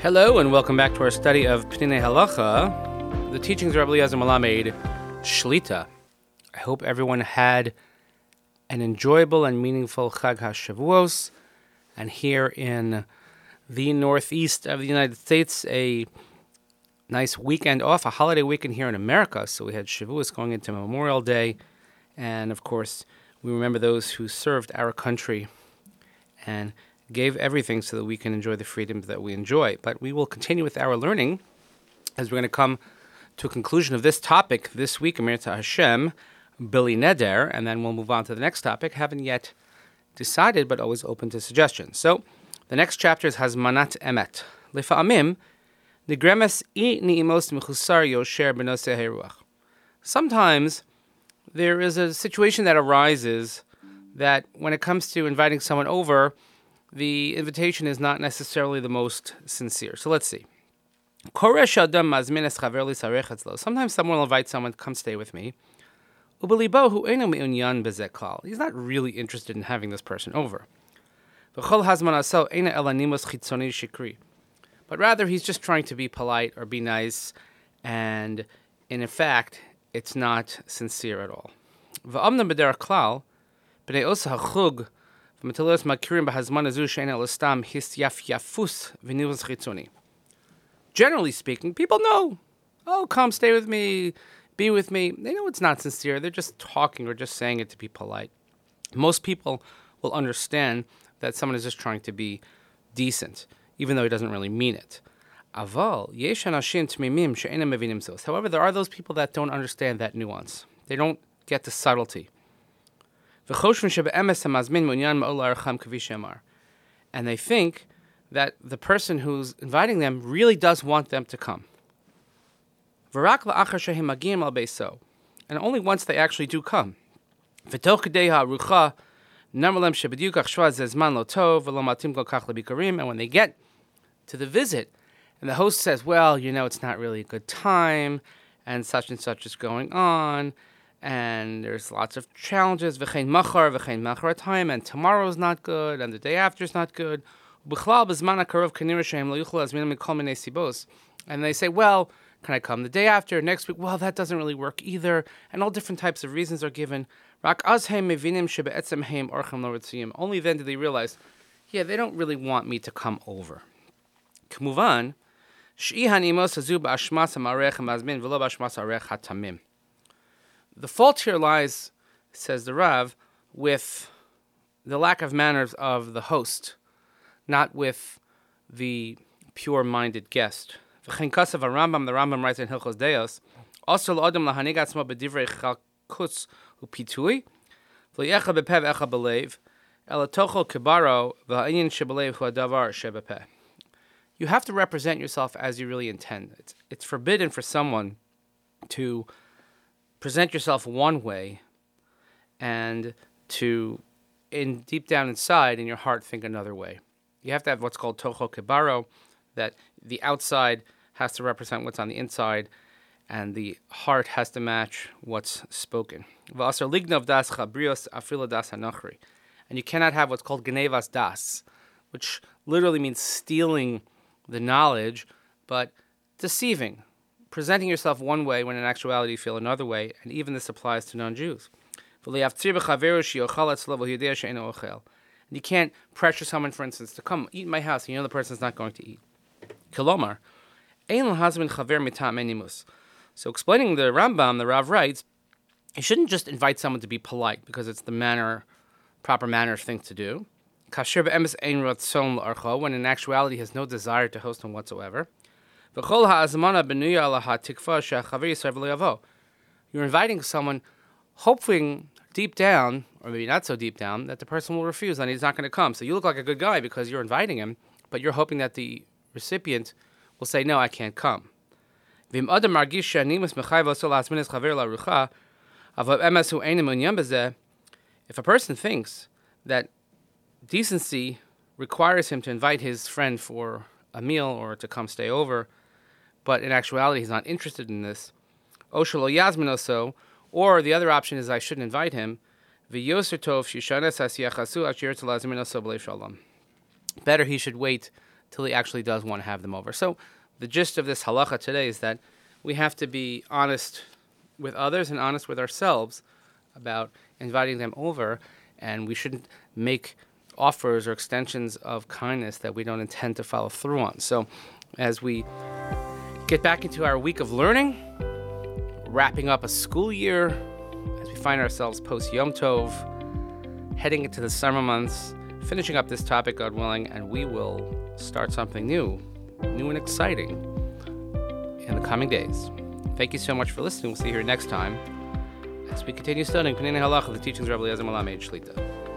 Hello and welcome back to our study of Peninei Halacha, the teachings of Rabbi Eliezer Melamed, Shlita. I hope everyone had an enjoyable and meaningful Chag HaShavuos, and here in the northeast of the United States, a nice weekend off, a holiday weekend here in America. So we had Shavuos going into Memorial Day, and of course, we remember those who served our country and gave everything so that we can enjoy the freedoms that we enjoy. But we will continue with our learning as we're going to come to a conclusion of this topic this week, im yirtzeh Hashem, bli neder, and then we'll move on to the next topic. Haven't yet decided, but always open to suggestions. So the next chapter is Hazmanat Emet. Lefa'amim, Nigremes i ni'imos mechusar yosher benose Sometimes there is a situation that arises that when it comes to inviting someone over, the invitation is not necessarily the most sincere. So let's see. Sometimes someone will invite someone to come stay with me. He's not really interested in having this person over. But rather, he's just trying to be polite or be nice, and in fact, it's not sincere at all. Generally speaking, people know. Oh, come stay with me, be with me. They know it's not sincere. They're just talking or just saying it to be polite. Most people will understand that someone is just trying to be decent, even though he doesn't really mean it. However, there are those people that don't understand that nuance. They don't get the subtlety. And they think that the person who's inviting them really does want them to come. And only once they actually do come. And when they get to the visit, and the host says, Well, you know, it's not really a good time, and such and such is going on, and there's lots of challenges. V'chein machar, v'chein machar time, and tomorrow is not good, and the day after is not good. And they say, well, can I come the day after, next week? Well, that doesn't really work either, and all different types of reasons are given. Only then do they realize, yeah, they don't really want me to come over. K'muvan, the fault here lies, says the Rav, with the lack of manners of the host, not with the pure minded guest. The Rambam writes in Hilchos Deos, also. You have to represent yourself as you really intend. It's, it's forbidden for someone to present yourself one way and to in deep down inside in your heart think another way. You have to have what's called tocho k'baro, that the outside has to represent what's on the inside, and the heart has to match what's spoken. And you cannot have what's called genevas das, which literally means stealing the knowledge, but deceiving, presenting yourself one way when in actuality you feel another way, and even this applies to non Jews. And you can't pressure someone, for instance, to come eat in my house, and you know the person's not going to eat. So, explaining the Rambam, the Rav writes, you shouldn't just invite someone to be polite because it's the manner, proper manner thing to do. When in actuality has no desire to host him whatsoever. You're inviting someone, hoping deep down, or maybe not so deep down, that the person will refuse and he's not going to come. So you look like a good guy because you're inviting him, but you're hoping that the recipient will say, No, I can't come. If a person thinks that decency requires him to invite his friend for a meal or to come stay over, but in actuality he's not interested in this. Oshalo Yasmin also, or the other option is I shouldn't invite him. Better he should wait till he actually does want to have them over. So the gist of this halacha today is that we have to be honest with others and honest with ourselves about inviting them over, and we shouldn't make offers or extensions of kindness that we don't intend to follow through on. So, as we get back into our week of learning, wrapping up a school year, as we find ourselves post Yom Tov, heading into the summer months, finishing up this topic, God willing, and we will start something new, new and exciting in the coming days. Thank you so much for listening. We'll see you here next time as we continue studying Peninei Halacha, the teachings of Rabbi Eliezer Melamed Shlita.